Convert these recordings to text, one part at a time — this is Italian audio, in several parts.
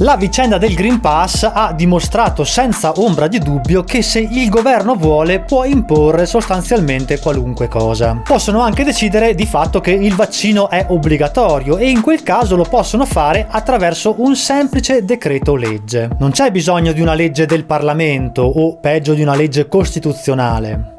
La vicenda del Green Pass ha dimostrato senza ombra di dubbio che se il governo vuole può imporre sostanzialmente qualunque cosa. Possono anche decidere di fatto che il vaccino è obbligatorio e in quel caso lo possono fare attraverso un semplice decreto legge. Non c'è bisogno di una legge del Parlamento o peggio di una legge costituzionale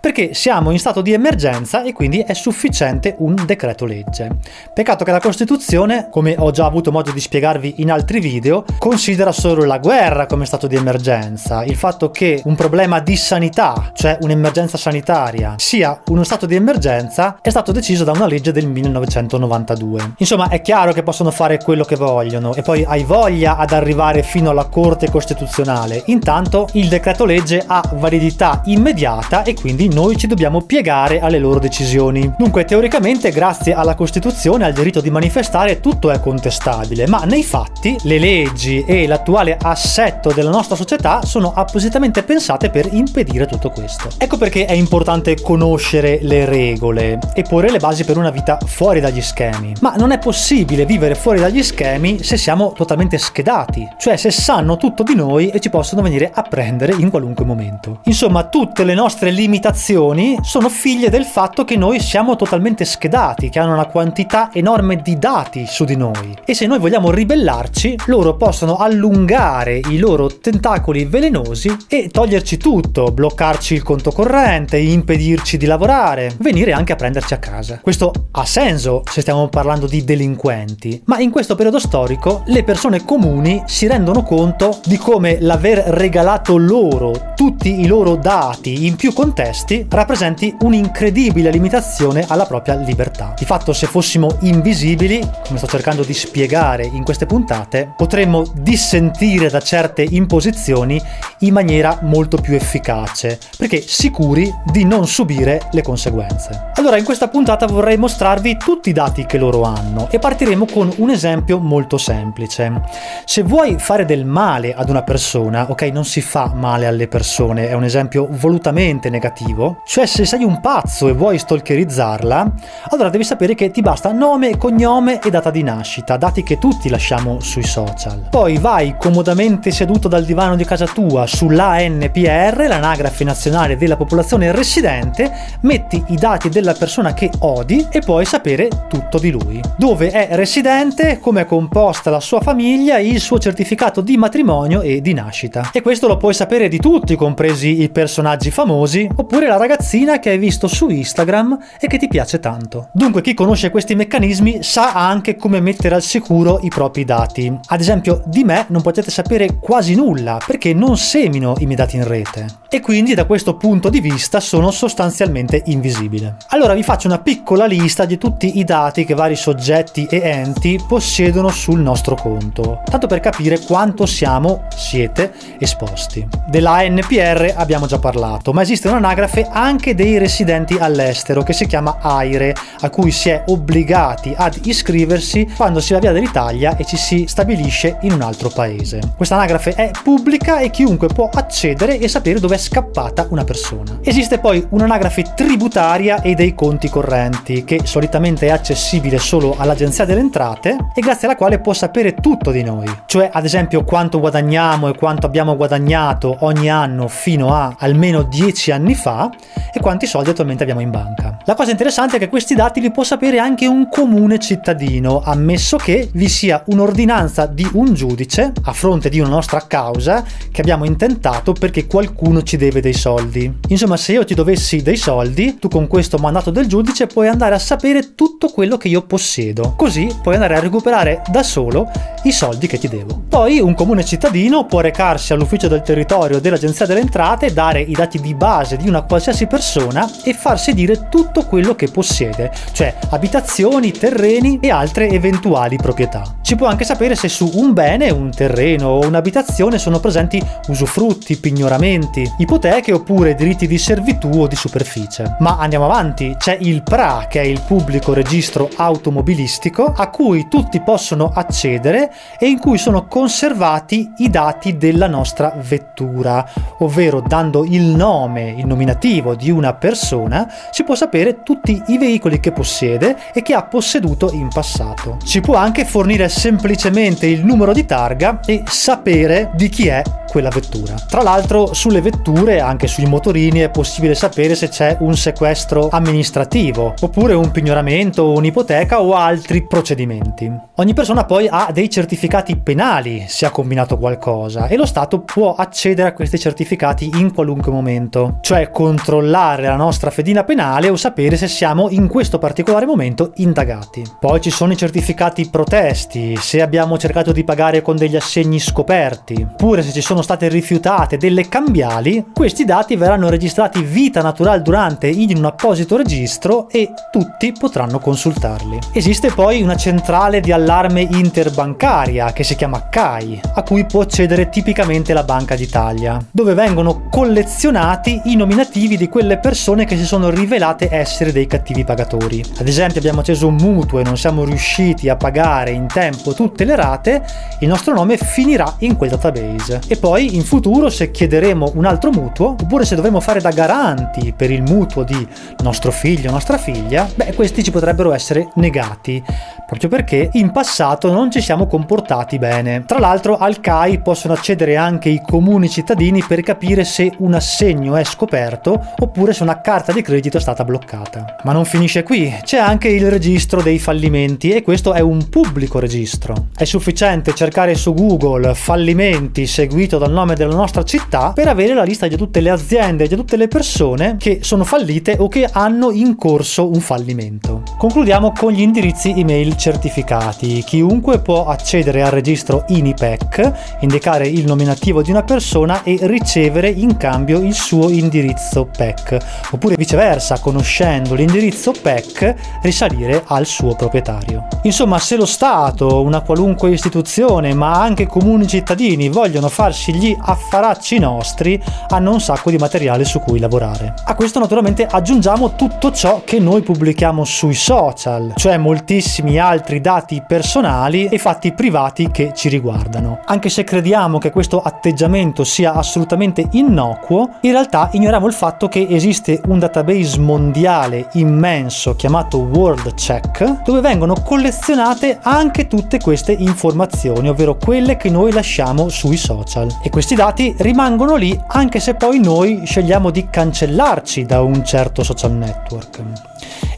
perché siamo in stato di emergenza e quindi è sufficiente un decreto legge. Peccato che la Costituzione, come ho già avuto modo di spiegarvi in altri video, considera solo la guerra come stato di emergenza, il fatto che un problema di sanità, cioè un'emergenza sanitaria, sia uno stato di emergenza è stato deciso da una legge del 1992. Insomma, è chiaro che possono fare quello che vogliono e poi hai voglia ad arrivare fino alla Corte Costituzionale. Intanto il decreto legge ha validità immediata e quindi noi ci dobbiamo piegare alle loro decisioni. Dunque, teoricamente, grazie alla Costituzione, al diritto di manifestare, tutto è contestabile, ma nei fatti le leggi e l'attuale assetto della nostra società sono appositamente pensate per impedire tutto questo. Ecco perché è importante conoscere le regole e porre le basi per una vita fuori dagli schemi. Ma non è possibile vivere fuori dagli schemi se siamo totalmente schedati, cioè se sanno tutto di noi e ci possono venire a prendere in qualunque momento. Insomma, tutte le nostre limitazioni azioni sono figlie del fatto che noi siamo totalmente schedati, che hanno una quantità enorme di dati su di noi. E se noi vogliamo ribellarci, loro possono allungare i loro tentacoli velenosi e toglierci tutto, bloccarci il conto corrente, impedirci di lavorare, venire anche a prenderci a casa. Questo ha senso se stiamo parlando di delinquenti, ma in questo periodo storico le persone comuni si rendono conto di come l'aver regalato loro tutti i loro dati in più contesti questi rappresenti un'incredibile limitazione alla propria libertà. Di fatto, se fossimo invisibili, come sto cercando di spiegare in queste puntate, potremmo dissentire da certe imposizioni in maniera molto più efficace, perché sicuri di non subire le conseguenze. Allora, in questa puntata vorrei mostrarvi tutti i dati che loro hanno e partiremo con un esempio molto semplice. Se vuoi fare del male ad una persona, ok, non si fa male alle persone, è un esempio volutamente negativo motivo, cioè se sei un pazzo e vuoi stalkerizzarla, allora devi sapere che ti basta nome, cognome e data di nascita, dati che tutti lasciamo sui social. Poi vai comodamente seduto dal divano di casa tua sull'ANPR, l'anagrafe nazionale della popolazione residente, metti i dati della persona che odi e puoi sapere tutto di lui. Dove è residente, come è composta la sua famiglia, il suo certificato di matrimonio e di nascita. E questo lo puoi sapere di tutti, compresi i personaggi famosi, oppure la ragazzina che hai visto su Instagram e che ti piace tanto. Dunque chi conosce questi meccanismi sa anche come mettere al sicuro i propri dati. Ad esempio di me non potete sapere quasi nulla perché non semino i miei dati in rete e quindi da questo punto di vista sono sostanzialmente invisibile. Allora vi faccio una piccola lista di tutti i dati che vari soggetti e enti possiedono sul nostro conto, tanto per capire quanto siamo, siete, esposti. Della NPR abbiamo già parlato, ma esiste un'anagrafe anagrafe anche dei residenti all'estero che si chiama AIRE, a cui si è obbligati ad iscriversi quando si va via dall'Italia e ci si stabilisce in un altro paese. Questa anagrafe è pubblica e chiunque può accedere e sapere dove è scappata una persona. Esiste poi un'anagrafe tributaria e dei conti correnti, che solitamente è accessibile solo all'Agenzia delle Entrate e grazie alla quale può sapere tutto di noi, cioè ad esempio quanto guadagniamo e quanto abbiamo guadagnato ogni anno fino a almeno 10 anni fa e quanti soldi attualmente abbiamo in banca. La cosa interessante è che questi dati li può sapere anche un comune cittadino, ammesso che vi sia un'ordinanza di un giudice a fronte di una nostra causa che abbiamo intentato perché qualcuno ci deve dei soldi. Insomma, se io ti dovessi dei soldi, tu con questo mandato del giudice puoi andare a sapere tutto quello che io possiedo. Così puoi andare a recuperare da solo i soldi che ti devo. Poi un comune cittadino può recarsi all'ufficio del territorio dell'Agenzia delle Entrate, dare i dati di base di una qualsiasi persona e farsi dire tutto quello che possiede, cioè abitazioni, terreni e altre eventuali proprietà. Ci può anche sapere se su un bene, un terreno o un'abitazione sono presenti usufrutti, pignoramenti, ipoteche oppure diritti di servitù o di superficie. Ma andiamo avanti, c'è il PRA che è il pubblico registro automobilistico a cui tutti possono accedere e in cui sono conservati i dati della nostra vettura, ovvero dando il nome, il nominativo di una persona si può sapere tutti i veicoli che possiede e che ha posseduto in passato. Si può anche fornire semplicemente il numero di targa e sapere di chi è quella vettura. Tra l'altro sulle vetture, anche sui motorini, è possibile sapere se c'è un sequestro amministrativo, oppure un pignoramento, un'ipoteca o altri procedimenti. Ogni persona poi ha dei certificati penali se ha combinato qualcosa e lo Stato può accedere a questi certificati in qualunque momento, cioè controllare la nostra fedina penale o sapere se siamo in questo particolare momento indagati. Poi ci sono i certificati protesti, se abbiamo cercato di pagare con degli assegni scoperti, oppure se ci sono sono state rifiutate delle cambiali, questi dati verranno registrati vita naturale durante in un apposito registro e tutti potranno consultarli. Esiste poi una centrale di allarme interbancaria che si chiama CAI, a cui può accedere tipicamente la Banca d'Italia, dove vengono collezionati i nominativi di quelle persone che si sono rivelate essere dei cattivi pagatori. Ad esempio abbiamo acceso un mutuo e non siamo riusciti a pagare in tempo tutte le rate, il nostro nome finirà in quel database e poi poi in futuro se chiederemo un altro mutuo, oppure se dovremo fare da garanti per il mutuo di nostro figlio o nostra figlia, beh, questi ci potrebbero essere negati, proprio perché in passato non ci siamo comportati bene. Tra l'altro al CAI possono accedere anche i comuni cittadini per capire se un assegno è scoperto oppure se una carta di credito è stata bloccata. Ma non finisce qui, c'è anche il registro dei fallimenti e questo è un pubblico registro. È sufficiente cercare su Google fallimenti seguito dal nome della nostra città per avere la lista di tutte le aziende e di tutte le persone che sono fallite o che hanno in corso un fallimento. Concludiamo con gli indirizzi email certificati. Chiunque può accedere al registro INIPEC, indicare il nominativo di una persona e ricevere in cambio il suo indirizzo PEC, oppure viceversa, conoscendo l'indirizzo PEC, risalire al suo proprietario. Insomma, se lo Stato, una qualunque istituzione, ma anche comuni cittadini vogliono farsi farci gli affaracci nostri hanno un sacco di materiale su cui lavorare. A questo naturalmente aggiungiamo tutto ciò che noi pubblichiamo sui social, cioè moltissimi altri dati personali e fatti privati che ci riguardano. Anche se crediamo che questo atteggiamento sia assolutamente innocuo, in realtà ignoriamo il fatto che esiste un database mondiale immenso chiamato World Check, dove vengono collezionate anche tutte queste informazioni, ovvero quelle che noi lasciamo sui social e questi dati rimangono lì anche se poi noi scegliamo di cancellarci da un certo social network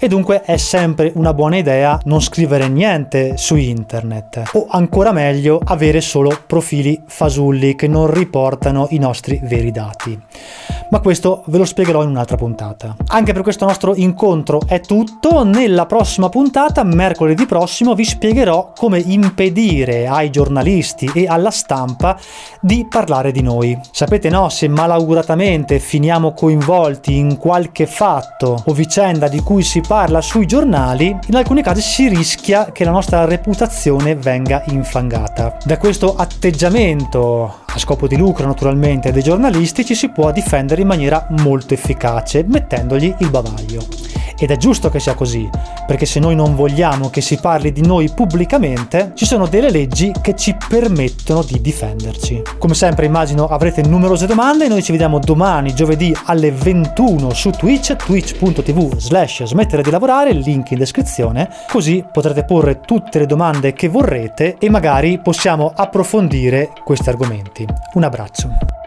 e dunque è sempre una buona idea non scrivere niente su internet o ancora meglio avere solo profili fasulli che non riportano i nostri veri dati. Ma questo ve lo spiegherò in un'altra puntata. Anche per questo nostro incontro è tutto. Nella prossima puntata, mercoledì prossimo, vi spiegherò come impedire ai giornalisti e alla stampa di parlare di noi. Sapete no, se malauguratamente finiamo coinvolti in qualche fatto o vicenda di cui si parla sui giornali, in alcuni casi si rischia che la nostra reputazione venga infangata. Da questo atteggiamento a scopo di lucro naturalmente dei giornalisti ci si può difendere in maniera molto efficace mettendogli il bavaglio. Ed è giusto che sia così, perché se noi non vogliamo che si parli di noi pubblicamente, ci sono delle leggi che ci permettono di difenderci. Come sempre immagino avrete numerose domande, noi ci vediamo domani giovedì alle 21 su Twitch, twitch.tv slash smettere di lavorare, link in descrizione, così potrete porre tutte le domande che vorrete e magari possiamo approfondire questi argomenti. Un abbraccio.